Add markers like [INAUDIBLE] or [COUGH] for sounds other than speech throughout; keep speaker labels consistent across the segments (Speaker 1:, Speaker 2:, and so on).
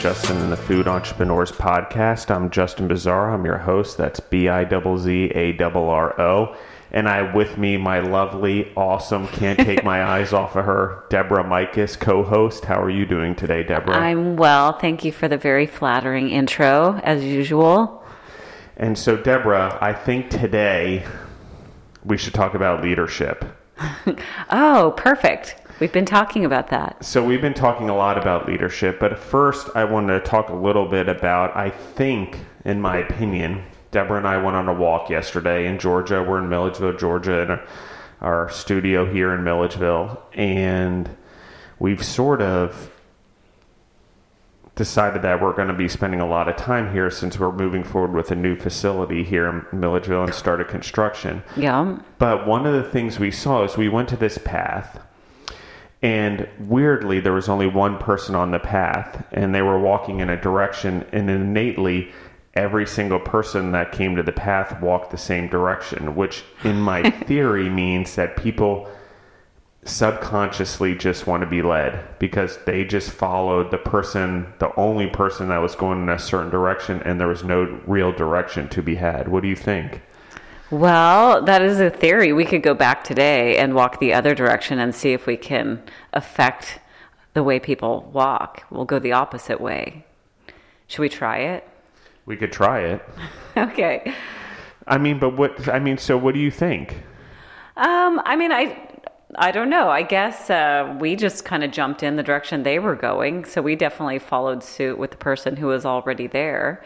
Speaker 1: Justin and the Food Entrepreneurs Podcast. I'm Justin Bizzarro. I'm your host. That's B I Z Z A R R O. And I with me my lovely, awesome, can't take my [LAUGHS] eyes off of her, Deborah Micus, co-host. How are you doing today, Deborah?
Speaker 2: I'm well. Thank you for the very flattering intro, as usual.
Speaker 1: And so, Deborah, I think today we should talk about leadership. [LAUGHS]
Speaker 2: oh, perfect. We've been talking about that.
Speaker 1: So, we've been talking a lot about leadership, but first, I want to talk a little bit about, I think, in my opinion, Deborah and I went on a walk yesterday in Georgia. We're in Milledgeville, Georgia, in our studio here in Milledgeville, and we've sort of decided that we're going to be spending a lot of time here since we're moving forward with a new facility here in Milledgeville and started construction.
Speaker 2: Yeah.
Speaker 1: But one of the things we saw is we went to this path and weirdly, there was only one person on the path, and they were walking in a direction, and innately, every single person that came to the path walked the same direction, which in my [LAUGHS] theory means that people subconsciously just want to be led because they just followed the person, the only person that was going in a certain direction, and there was no real direction to be had. What do you think?
Speaker 2: Well, that is a theory. We could go back today and walk the other direction and see if we can affect the way people walk. We'll go the opposite way. Should we try it?
Speaker 1: We could try it. [LAUGHS]
Speaker 2: okay.
Speaker 1: I mean, but what? I mean, so what do you think?
Speaker 2: Um, I mean, I. I don't know. I guess uh, we just kind of jumped in the direction they were going. So we definitely followed suit with the person who was already there.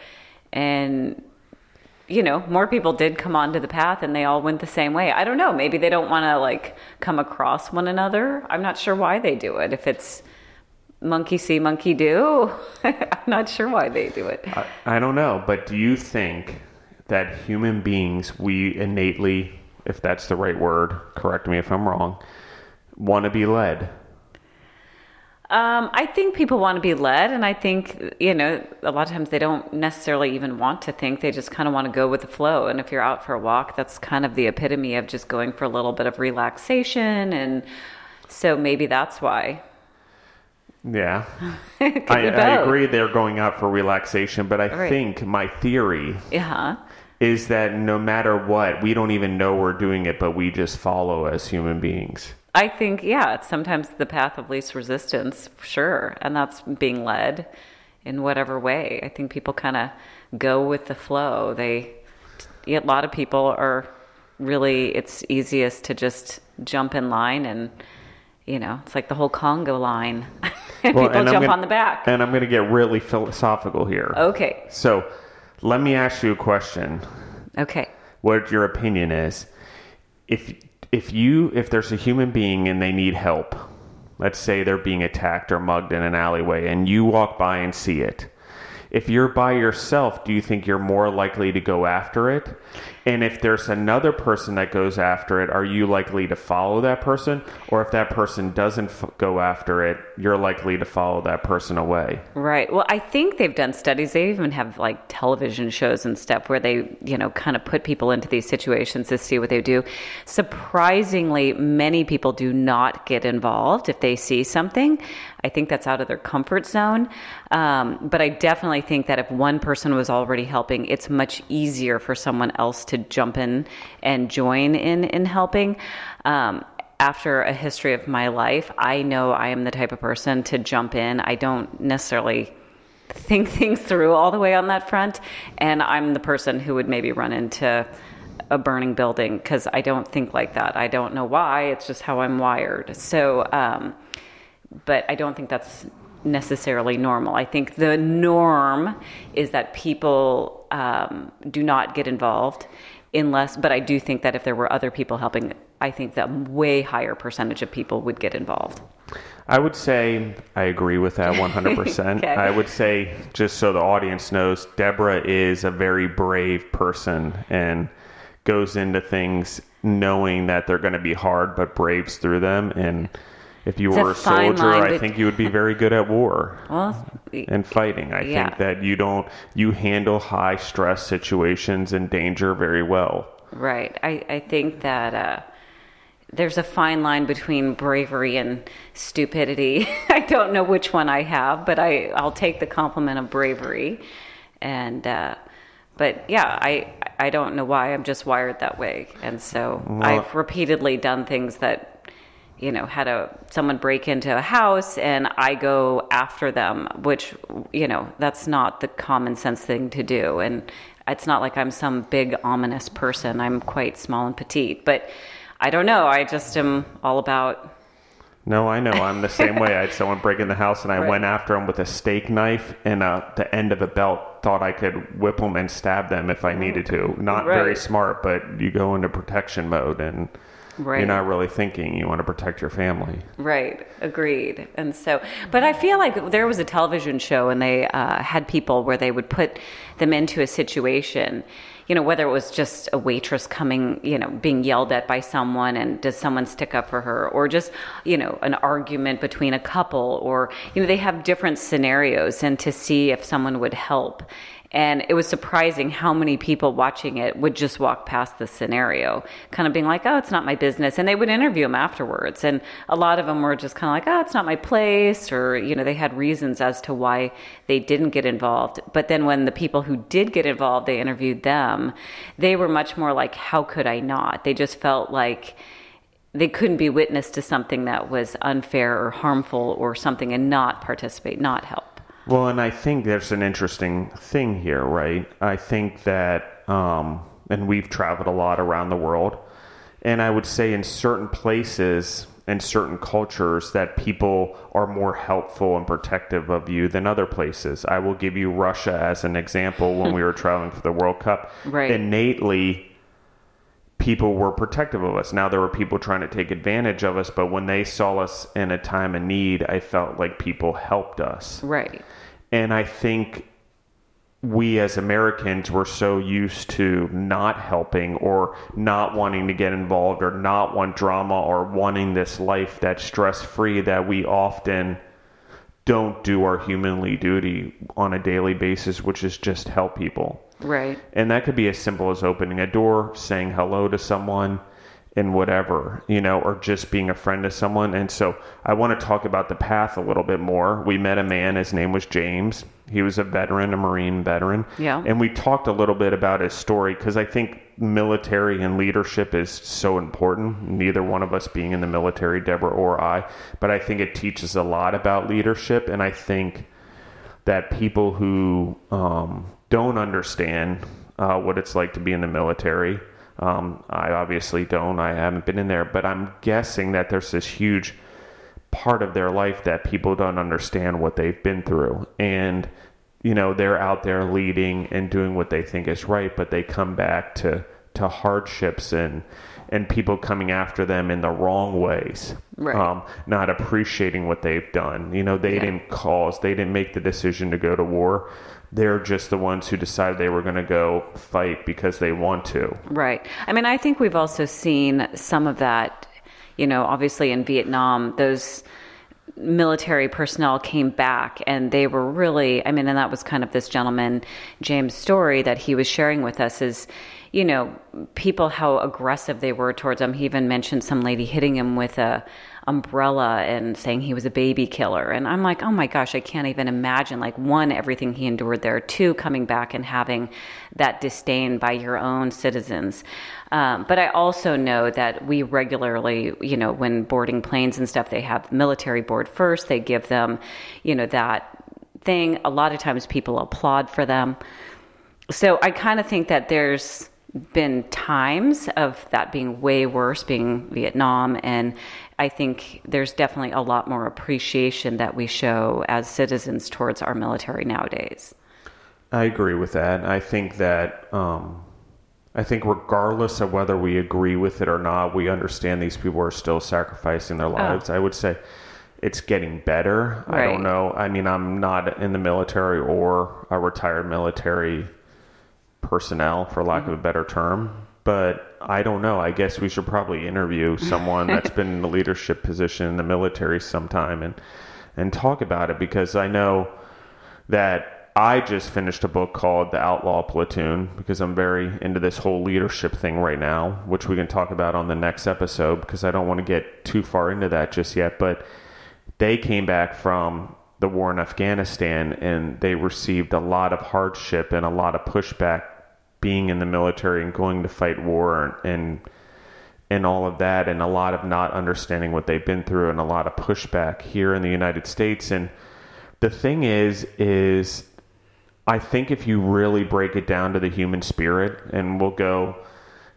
Speaker 2: And you know, more people did come onto the path and they all went the same way. I don't know. Maybe they don't want to like come across one another. I'm not sure why they do it. If it's monkey see, monkey do, [LAUGHS] I'm not sure why they do it.
Speaker 1: I, I don't know. But do you think that human beings, we innately, if that's the right word, correct me if I'm wrong, want to be led?
Speaker 2: Um, I think people want to be led, and I think you know a lot of times they don't necessarily even want to think; they just kind of want to go with the flow. And if you're out for a walk, that's kind of the epitome of just going for a little bit of relaxation, and so maybe that's why.
Speaker 1: Yeah, [LAUGHS] I, I, agree. They're going out for relaxation, but I right. think my theory
Speaker 2: uh-huh.
Speaker 1: is that no matter what, we don't even know we're doing it, but we just follow as human beings.
Speaker 2: I think, yeah, it's sometimes the path of least resistance, sure. And that's being led in whatever way. I think people kind of go with the flow. They, a lot of people are really, it's easiest to just jump in line and, you know, it's like the whole Congo line. [LAUGHS] people well, jump
Speaker 1: gonna,
Speaker 2: on the back.
Speaker 1: And I'm going to get really philosophical here.
Speaker 2: Okay.
Speaker 1: So let me ask you a question.
Speaker 2: Okay.
Speaker 1: What your opinion is. If if you if there's a human being and they need help, let's say they're being attacked or mugged in an alleyway and you walk by and see it. If you're by yourself, do you think you're more likely to go after it? And if there's another person that goes after it, are you likely to follow that person? Or if that person doesn't f- go after it, you're likely to follow that person away?
Speaker 2: Right. Well, I think they've done studies. They even have like television shows and stuff where they, you know, kind of put people into these situations to see what they do. Surprisingly, many people do not get involved if they see something. I think that's out of their comfort zone. Um, but I definitely think that if one person was already helping, it's much easier for someone else to jump in and join in in helping. Um, after a history of my life, I know I am the type of person to jump in. I don't necessarily think [LAUGHS] things through all the way on that front, and I'm the person who would maybe run into a burning building because I don't think like that. I don't know why. It's just how I'm wired. So, um, but I don't think that's necessarily normal. I think the norm is that people um, do not get involved unless, but I do think that if there were other people helping, I think that way higher percentage of people would get involved.
Speaker 1: I would say I agree with that [LAUGHS] 100%. okay. I would say, just so the audience knows, Deborah is a very brave person and goes into things knowing that they're going to be hard, but braves through them. And if you it's were a, a soldier, I think you would be very good at war well, and fighting. I yeah. think that you don't you handle high stress situations and danger very well.
Speaker 2: Right. I, I think that uh, there's a fine line between bravery and stupidity. [LAUGHS] I don't know which one I have, but I I'll take the compliment of bravery, and uh, but yeah, I I don't know why I'm just wired that way, and so
Speaker 1: Well-
Speaker 2: I've repeatedly done things that you know had a someone break into a house and I go after them, which you know that's not the common sense thing to do, and it's not like I'm some big ominous person. I'm quite small and petite, but I don't know. I just am all about
Speaker 1: No, I know. I'm the same way. I had someone break in the house, and I
Speaker 2: Right.
Speaker 1: went after him with a steak knife and uh, the end of a belt. Thought I could whip them and stab them if I needed to. Not very smart, but you go into protection mode, and
Speaker 2: Right.
Speaker 1: you're not really thinking. You want to protect your family.
Speaker 2: Right, agreed. And so, but I feel like there was a television show and they uh, had people where they would put them into a situation, you know, whether it was just a waitress coming, you know, being yelled at by someone and does someone stick up for her, or just, you know, an argument between a couple, or, you know, they have different scenarios and to see if someone would help. And it was surprising how many people watching it would just walk past the scenario, kind of being like, oh, it's not my business. And they would interview them afterwards. And a lot of them were just kind of like, oh, it's not my place. Or, you know, they had reasons as to why they didn't get involved. But then when the people who did get involved, they interviewed them, they were much more like, how could I not? They just felt like, they couldn't be witness to something that was unfair or harmful or something and not participate, not help.
Speaker 1: Well, and I think there's an interesting thing here, right? I think that, um, and we've traveled a lot around the world, and I would say in certain places and certain cultures that people are more helpful and protective of you than other places. I will give you Russia as an example when we were [LAUGHS] traveling for the World Cup.
Speaker 2: Right.
Speaker 1: Innately, people were protective of us. Now there were people trying to take advantage of us, but when they saw us in a time of need, I felt like people helped us.
Speaker 2: Right.
Speaker 1: And I think we as Americans were so used to not helping or not wanting to get involved or not want drama or wanting this life that's stress free that we often don't do our humanly duty on a daily basis, which is just help people.
Speaker 2: Right.
Speaker 1: And that could be as simple as opening a door, saying hello to someone, and whatever, you know, or just being a friend to someone. And so I want to talk about the path a little bit more. We met a man, his name was James. He was a veteran, a Marine veteran.
Speaker 2: Yeah.
Speaker 1: And we talked a little bit about his story because I think military and leadership is so important. Neither one of us being in the military, Deborah or I, but I think it teaches a lot about leadership. And I think that people who um, don't understand uh, what it's like to be in the military, um, I obviously don't. I haven't been in there, but I'm guessing that there's this huge part of their life that people don't understand what they've been through. And, you know, they're out there leading and doing what they think is right, but they come back to, to hardships and, and people coming after them in the wrong ways.
Speaker 2: Right.
Speaker 1: Um, not appreciating what they've done. You know, they
Speaker 2: Yeah.
Speaker 1: didn't cause, they didn't make the decision to go to war. They're just the ones who decided they were going to go fight because they want to.
Speaker 2: Right. I mean, I think we've also seen some of that, you know, obviously in Vietnam, those military personnel came back and they were really, I mean, and that was kind of this gentleman, James' story that he was sharing with us is, you know, people, how aggressive they were towards him. He even mentioned some lady hitting him with a, umbrella and saying he was a baby killer. And I'm like, oh my gosh, I can't even imagine. Like, one, everything he endured there, two, coming back and having that disdain by your own citizens. Um, but I also know that we regularly, you know, when boarding planes and stuff, they have military board first, they give them, you know, that thing. A lot of times people applaud for them. So I kind of think that there's been times of that being way worse, being Vietnam, and I think there's definitely a lot more appreciation that we show as citizens towards our military nowadays.
Speaker 1: I agree with that. I think that um, I think regardless of whether we agree with it or not, we understand these people are still sacrificing their oh. lives. I would say it's getting better. I don't know. I mean, I'm not in the military or a retired military personnel, for lack of a better term. But I don't know. I guess we should probably interview someone that's [LAUGHS] been in a leadership position in the military sometime and and talk about it because I know that I just finished a book called The Outlaw Platoon because I'm very into this whole leadership thing right now, which we can talk about on the next episode because I don't want to get too far into that just yet. But they came back from the war in Afghanistan and they received a lot of hardship and a lot of pushback being in the military and going to fight war and and all of that and a lot of not understanding what they've been through and a lot of pushback here in the United States and the thing is is I think if you really break it down to the human spirit and we'll go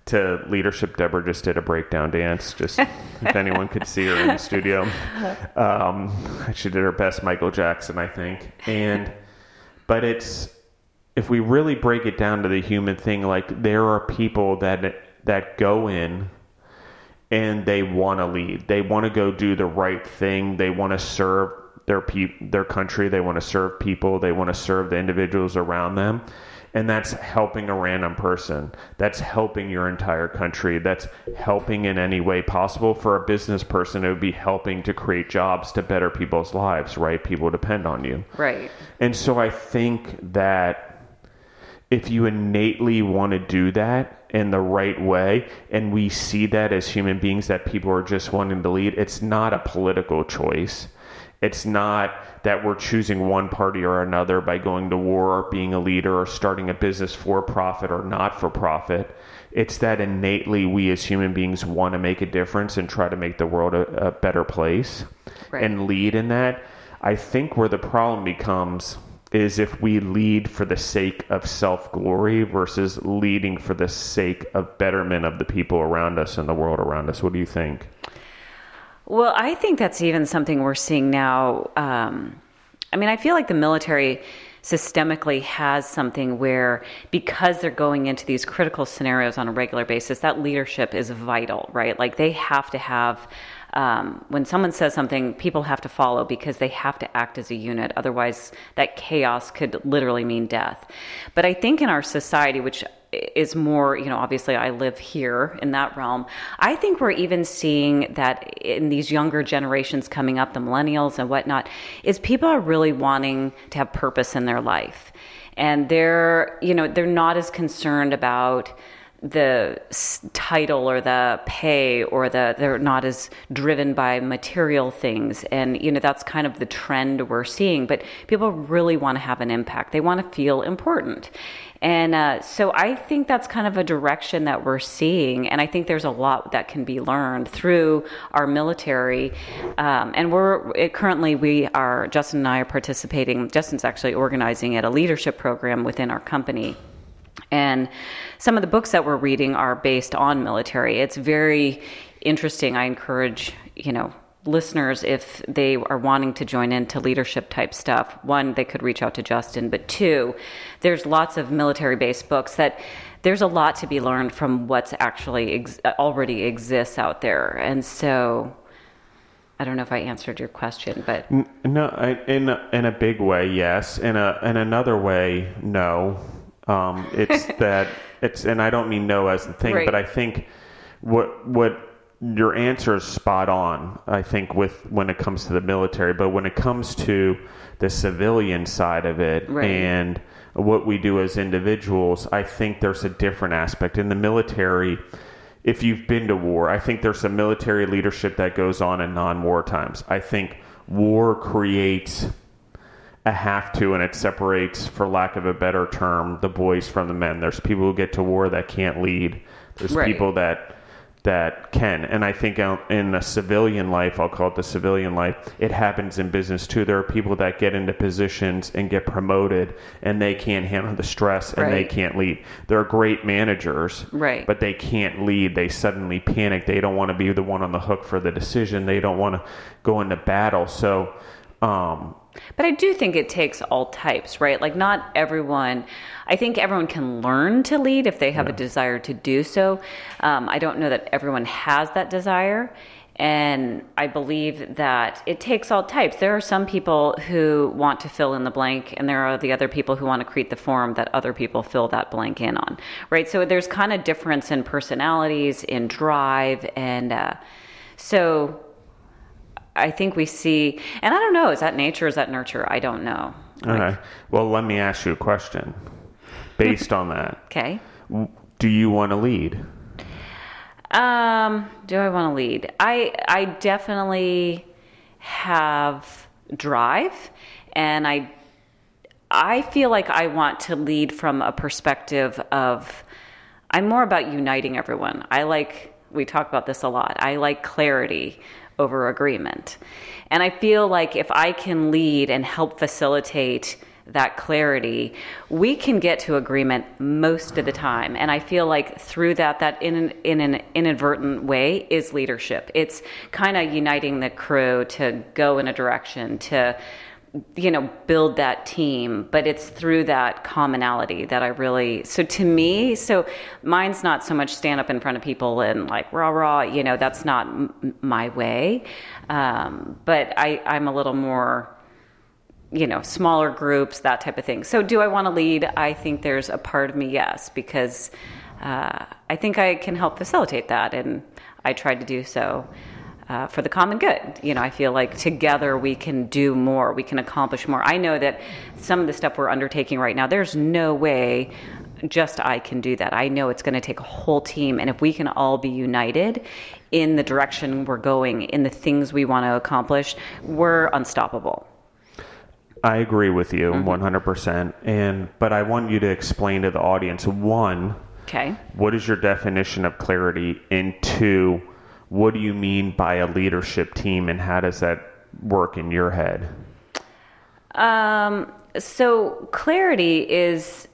Speaker 1: to leadership Deborah just did a breakdown dance just if [LAUGHS] anyone could see her in the studio um, she did her best Michael Jackson I think and but it's if we really break it down to the human thing like there are people that that go in and they want to lead. They want to go do the right thing. They want to serve their pe- their country. They want to serve people. They want to serve the individuals around them. And that's helping a random person. That's helping your entire country. That's helping in any way possible. For a business person, it would be helping to create jobs to better people's lives, right? People depend on you.
Speaker 2: Right.
Speaker 1: And so I think that if you innately want to do that in the right way and we see that as human beings that people are just wanting to lead it's not a political choice it's not that we're choosing one party or another by going to war or being a leader or starting a business for profit or not for profit it's that innately we as human beings want to make a difference and try to make the world a, a better place
Speaker 2: Right.
Speaker 1: and lead in that i think where the problem becomes is if we lead for the sake of self glory versus leading for the sake of betterment of the people around us and the world around us. What do you think?
Speaker 2: Well, I think that's even something we're seeing now. Um, I mean, I feel like the military systemically has something where because they're going into these critical scenarios on a regular basis, that leadership is vital, right? Like they have to have. Um, when someone says something, people have to follow because they have to act as a unit. Otherwise, that chaos could literally mean death. But I think in our society, which is more, you know, obviously I live here in that realm. I think we're even seeing that in these younger generations coming up, the millennials and whatnot, is people are really wanting to have purpose in their life. And they're, you know, they're not as concerned about the title or the pay or the they're not as driven by material things and you know that's kind of the trend we're seeing but people really want to have an impact they want to feel important and uh, so i think that's kind of a direction that we're seeing and i think there's a lot that can be learned through our military um, and we're it, currently we are justin and i are participating justin's actually organizing at a leadership program within our company and some of the books that we're reading are based on military. It's very interesting. I encourage, you know, listeners if they are wanting to join into leadership type stuff. One, they could reach out to Justin, but two, there's lots of military based books that there's a lot to be learned from what's actually ex- already exists out there. And so I don't know if I answered your question, but
Speaker 1: No, I- in a, in a big way, yes. In a in another way, no. Um, it's [LAUGHS] that it's, and I don't mean no as the thing,
Speaker 2: Right.
Speaker 1: but I think what what your answer is spot on. I think with when it comes to the military, but when it comes to the civilian side of it
Speaker 2: Right.
Speaker 1: and what we do as individuals, I think there's a different aspect in the military. If you've been to war, I think there's some military leadership that goes on in non-war times. I think war creates a have to and it separates for lack of a better term the boys from the men there's people who get to war that can't lead there's
Speaker 2: Right.
Speaker 1: people that that can. And i think in a civilian life i'll call it the civilian life it happens in business too. There are people that get into positions and get promoted and they can't handle the stress and they can't lead. They're great managers
Speaker 2: Right.
Speaker 1: but they can't lead. They suddenly panic. They don't want to be the one on the hook for the decision. They don't want to go into battle. So um,
Speaker 2: But I do think it takes all types, right? Like, not everyone, I think everyone can learn to lead if they have a desire to do so. Um, I don't know that everyone has that desire. And I believe that it takes all types. There are some people who want to fill in the blank, and there are the other people who want to create the form that other people fill that blank in on, right? So there's kind of difference in personalities, in drive, and uh, so I think we see, and I don't know, is that nature? Is that nurture? I don't know.
Speaker 1: Okay. Well, let me ask you a question. [LAUGHS] Based on that,
Speaker 2: Okay.
Speaker 1: do you want to lead?
Speaker 2: Um, do I want to lead? I I definitely have drive, and I I feel like I want to lead from a perspective of I'm more about uniting everyone. I like we talk about this a lot. I like clarity over agreement. And I feel like if I can lead and help facilitate that clarity, we can get to agreement most of the time. And I feel like through that, that in an, in an inadvertent way is leadership. It's kind of uniting the crew to go in a direction, to you know build that team but it's through that commonality that i really so to me so mine's not so much stand up in front of people and like rah rah you know that's not m- my way. Um, but i i'm a little more you know smaller groups that type of thing. So do i want to lead? I think there's a part of me yes because uh, i think i can help facilitate that and i tried to do so uh, for the common good. You know, I feel like together we can do more, we can accomplish more. I know that some of the stuff we're undertaking right now, there's no way just I can do that. I know it's going to take a whole team, and if we can all be united in the direction we're going, in the things we want to accomplish, we're unstoppable.
Speaker 1: I agree with you 100%. And but I want you to explain to the audience one,
Speaker 2: Okay.
Speaker 1: what is your definition of clarity and two, what do you mean by a leadership team and how does that work in your head?
Speaker 2: Um, so clarity is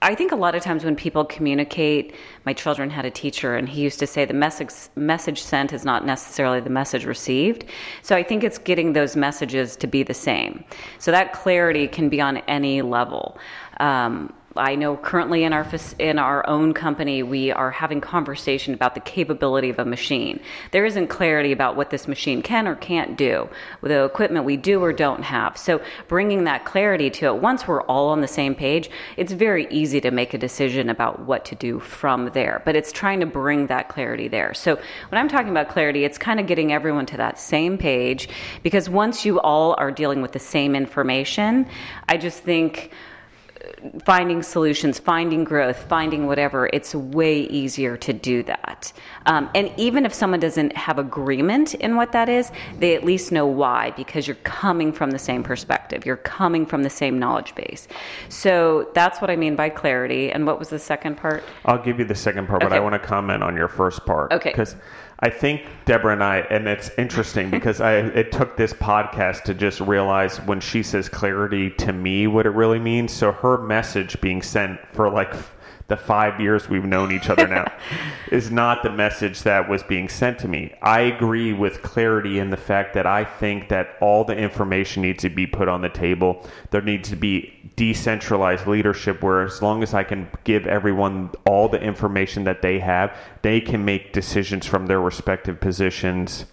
Speaker 2: I think a lot of times when people communicate, my children had a teacher and he used to say the message message sent is not necessarily the message received. So I think it's getting those messages to be the same. So that clarity can be on any level. Um, I know currently in our in our own company we are having conversation about the capability of a machine. There isn't clarity about what this machine can or can't do, the equipment we do or don't have. So bringing that clarity to it, once we're all on the same page, it's very easy to make a decision about what to do from there. But it's trying to bring that clarity there. So when I'm talking about clarity, it's kind of getting everyone to that same page because once you all are dealing with the same information, I just think finding solutions, finding growth, finding whatever, it's way easier to do that. Um, and even if someone doesn't have agreement in what that is, they at least know why because you're coming from the same perspective, you're coming from the same knowledge base. So that's what I mean by clarity. And what was the second part?
Speaker 1: I'll give you the second part, but I want to comment on your first part.
Speaker 2: Okay.
Speaker 1: Because I think Deborah and I, and it's interesting [LAUGHS] because I it took this podcast to just realize when she says clarity to me what it really means. So her message being sent for like the five years we've known each other now [LAUGHS] is not the message that was being sent to me. I agree with clarity in the fact that I think that all the information needs to be put on the table. There needs to be decentralized leadership where as long as I can give everyone all the information that they have, they can make decisions from their respective positions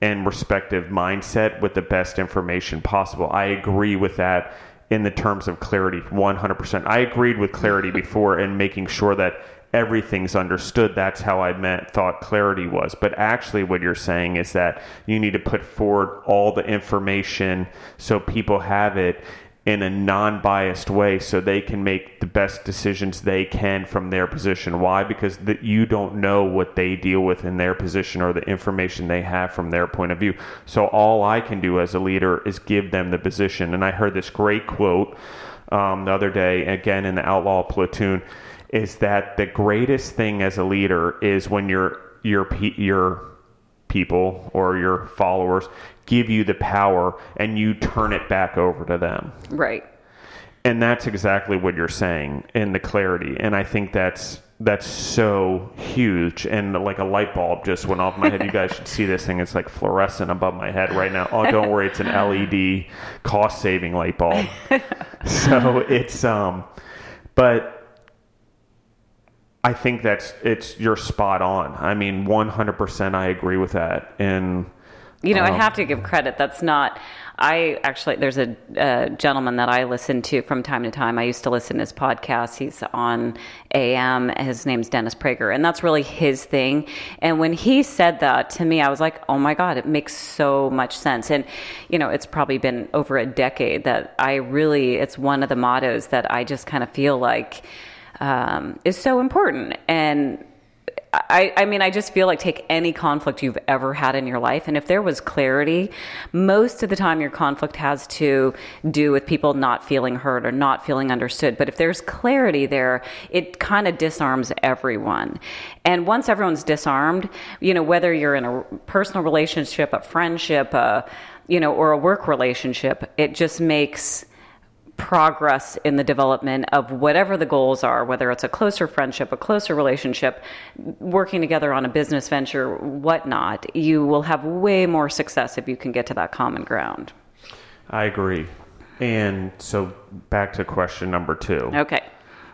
Speaker 1: and respective mindset with the best information possible. I agree with that in the terms of clarity 100%. I agreed with clarity [LAUGHS] before and making sure that everything's understood. That's how I meant thought clarity was. But actually what you're saying is that you need to put forward all the information so people have it in a non-biased way so they can make the best decisions they can from their position. Why? Because the, you don't know what they deal with in their position or the information they have from their point of view. So all i can do as a leader is give them the position. And i heard this great quote um, the other day again in the outlaw platoon is that the greatest thing as a leader is when your your your people or your followers give you the power and you turn it back over to them.
Speaker 2: Right.
Speaker 1: And that's exactly what you're saying in the clarity. And I think that's that's so huge and like a light bulb just went off my head. You guys should see this thing. It's like fluorescent above my head right now. Oh, don't worry, it's an LED cost saving light bulb. [LAUGHS] so it's um but I think that's it's you're spot on. I mean, 100% I agree with that. And
Speaker 2: You know, I
Speaker 1: Um,
Speaker 2: have to give credit. That's not. I actually, there's a, a gentleman that I listen to from time to time. I used to listen to his podcast. He's on AM. His name's Dennis Prager, and that's really his thing. And when he said that to me, I was like, oh my God, it makes so much sense. And, you know, it's probably been over a decade that I really, it's one of the mottos that I just kind of feel like um, is so important. And I, I mean, I just feel like take any conflict you've ever had in your life, and if there was clarity, most of the time your conflict has to do with people not feeling heard or not feeling understood. But if there's clarity there, it kind of disarms everyone. And once everyone's disarmed, you know, whether you're in a personal relationship, a friendship, a, you know, or a work relationship, it just makes progress in the development of whatever the goals are, whether it's a closer friendship, a closer relationship, working together on a business venture, whatnot, you will have way more success if you can get to that common ground.
Speaker 1: I agree. And so back to question number two.
Speaker 2: Okay.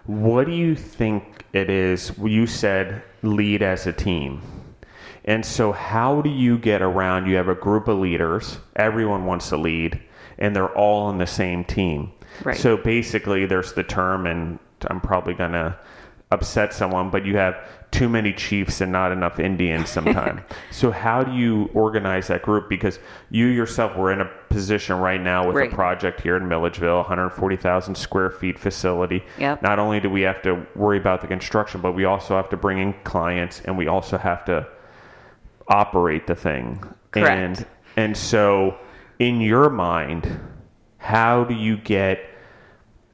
Speaker 1: What do you think it is? You said lead as a team. And so, how do you get around? You have a group of leaders, everyone wants to lead, and they're all on the same team.
Speaker 2: Right.
Speaker 1: So, basically, there's the term, and I'm probably going to upset someone, but you have too many chiefs and not enough Indians sometimes. [LAUGHS] so, how do you organize that group? Because you yourself were in a position right now with
Speaker 2: Right.
Speaker 1: a project here in Milledgeville, 140,000 square feet facility.
Speaker 2: Yep.
Speaker 1: Not only do we have to worry about the construction, but we also have to bring in clients and we also have to operate the thing.
Speaker 2: Correct.
Speaker 1: And and so in your mind, how do you get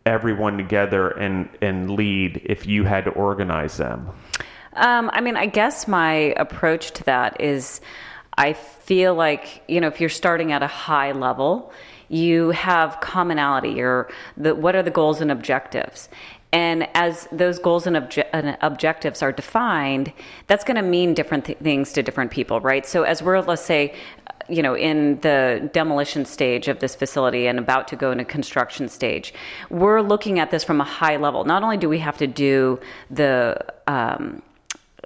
Speaker 1: everyone together and and lead if you had to organize them?
Speaker 2: Um, I mean, I guess my approach to that is I feel like, you know, if you're starting at a high level, you have commonality. You're the, what are the goals and objectives? And as those goals and, obje- and objectives are defined, that's going to mean different th- things to different people, right? So, as we're, let's say, you know, in the demolition stage of this facility and about to go into construction stage, we're looking at this from a high level. Not only do we have to do the um,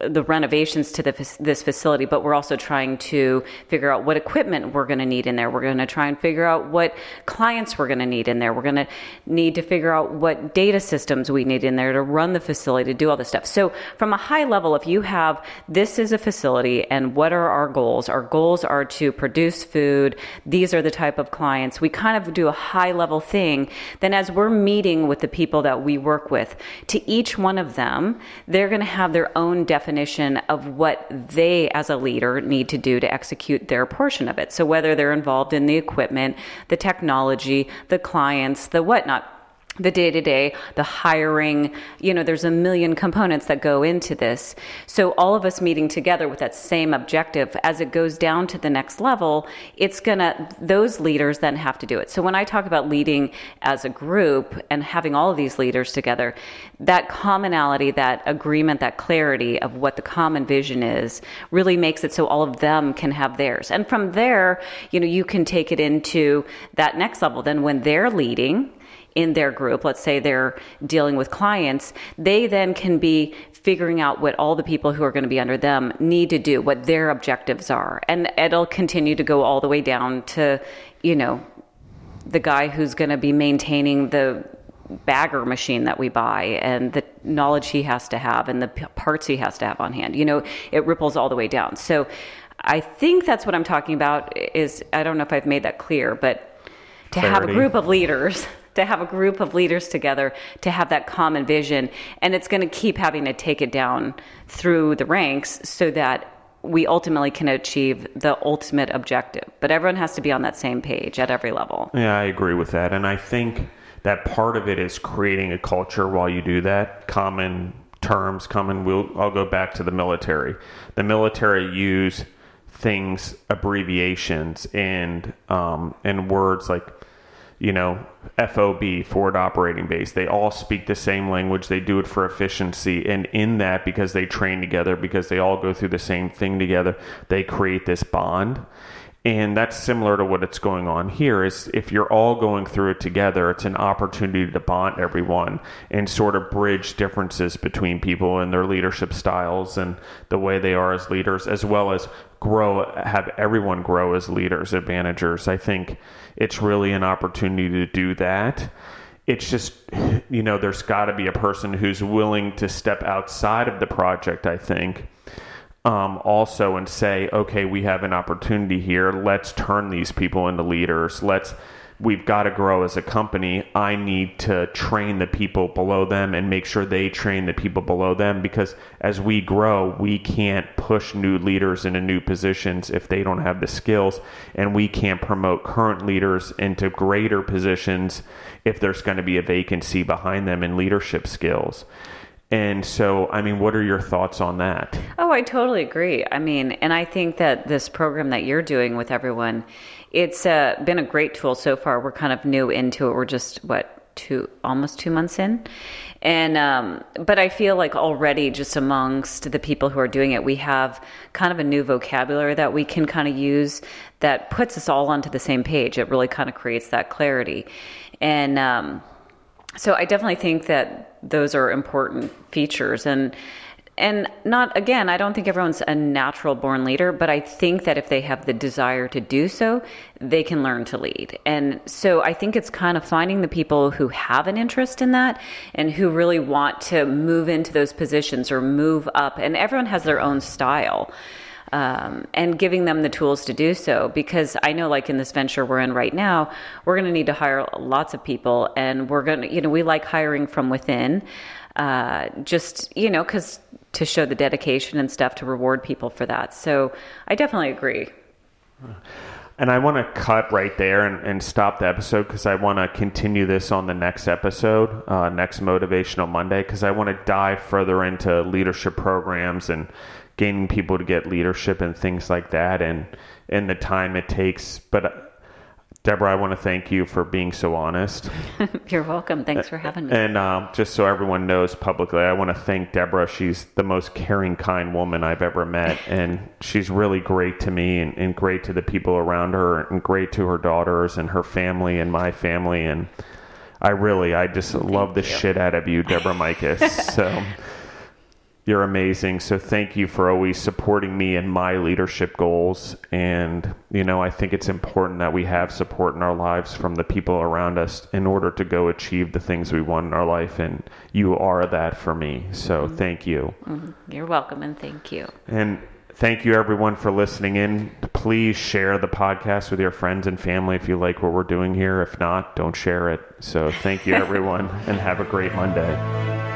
Speaker 2: the renovations to the, this facility, but we're also trying to figure out what equipment we're going to need in there. We're going to try and figure out what clients we're going to need in there. We're going to need to figure out what data systems we need in there to run the facility, to do all this stuff. So, from a high level, if you have this is a facility and what are our goals? Our goals are to produce food. These are the type of clients. We kind of do a high level thing. Then, as we're meeting with the people that we work with, to each one of them, they're going to have their own definition of what they, as a leader, need to do to execute their portion of it. So, whether they're involved in the equipment, the technology, the clients, the whatnot the day to day, the hiring, you know, there's a million components that go into this. So, all of us meeting together with that same objective, as it goes down to the next level, it's gonna, those leaders then have to do it. So, when I talk about leading as a group and having all of these leaders together, that commonality, that agreement, that clarity of what the common vision is really makes it so all of them can have theirs. And from there, you know, you can take it into that next level. Then, when they're leading, in their group, let's say they're dealing with clients, they then can be figuring out what all the people who are going to be under them need to do, what their objectives are. And it'll continue to go all the way down to, you know, the guy who's going to be maintaining the bagger machine that we buy and the knowledge he has to have and the parts he has to have on hand. You know, it ripples all the way down. So I think that's what I'm talking about is I don't know if I've made that clear, but to have a group of leaders to have a group of leaders together to have that common vision and it's going to keep having to take it down through the ranks so that we ultimately can achieve the ultimate objective but everyone has to be on that same page at every level
Speaker 1: Yeah, I agree with that. And I think that part of it is creating a culture while you do that. Common terms, common. We'll, I'll go back to the military. The military use things, abbreviations, and um, and words like, you know, FOB, forward operating base. They all speak the same language. They do it for efficiency, and in that, because they train together, because they all go through the same thing together, they create this bond. And that's similar to what it's going on here is if you're all going through it together it's an opportunity to bond everyone and sort of bridge differences between people and their leadership styles and the way they are as leaders as well as grow have everyone grow as leaders and managers. I think it's really an opportunity to do that. It's just you know there's got to be a person who's willing to step outside of the project i think um, also and say, okay, we have an opportunity here. Let's turn these people into leaders. Let's we've got to grow as a company. I need to train the people below them and make sure they train the people below them because as we grow, we can't push new leaders into new positions if they don't have the skills, and we can't promote current leaders into greater positions if there's going to be a vacancy behind them in leadership skills. And so, I mean, what are your thoughts on that?
Speaker 2: Oh, I totally agree. I mean, and I think that this program that you're doing with everyone, it's uh, been a great tool so far. We're kind of new into it. We're just what two, almost two months in, and um, but I feel like already just amongst the people who are doing it, we have kind of a new vocabulary that we can kind of use that puts us all onto the same page. It really kind of creates that clarity, and. Um, so I definitely think that those are important features. And and not again i don't think everyone's a natural born leader but i think that if they have the desire to do so they can learn to lead. And so i think it's kind of finding the people who have an interest in that and who really want to move into those positions or move up. And everyone has their own style um, and giving them the tools to do so. Because I know, like in this venture we're in right now, we're going to need to hire lots of people, and we're going to, you know, we like hiring from within, uh, just you know, because to show the dedication and stuff to reward people for that. So I definitely agree.
Speaker 1: And I want to cut right there and, and stop the episode because I want to continue this on the next episode, uh, next Motivational Monday, because I want to dive further into leadership programs and gaining people to get leadership and things like that and and the time it takes but uh, Deborah, I want to thank you for being so honest. [LAUGHS]
Speaker 2: You're welcome. Thanks for having me.
Speaker 1: And um, just so everyone knows publicly, I want to thank Deborah. She's the most caring, kind woman I've ever met. [LAUGHS] And she's really great to me and, and great to the people around her and great to her daughters and her family and my family. And I really, I just thank love the you. shit out of you, Deborah Mikas. [LAUGHS] so you're amazing. So thank you for always supporting me in my leadership goals. And, you know, I think it's important that we have support in our lives from the people around us in order to go achieve the things we want in our life. And you are that for me. So mm-hmm. thank you.
Speaker 2: Mm-hmm. You're welcome and thank you.
Speaker 1: And thank you everyone for listening in. Please share the podcast with your friends and family if you like what we're doing here. If not, don't share it. So thank you everyone [LAUGHS] and have a great Monday.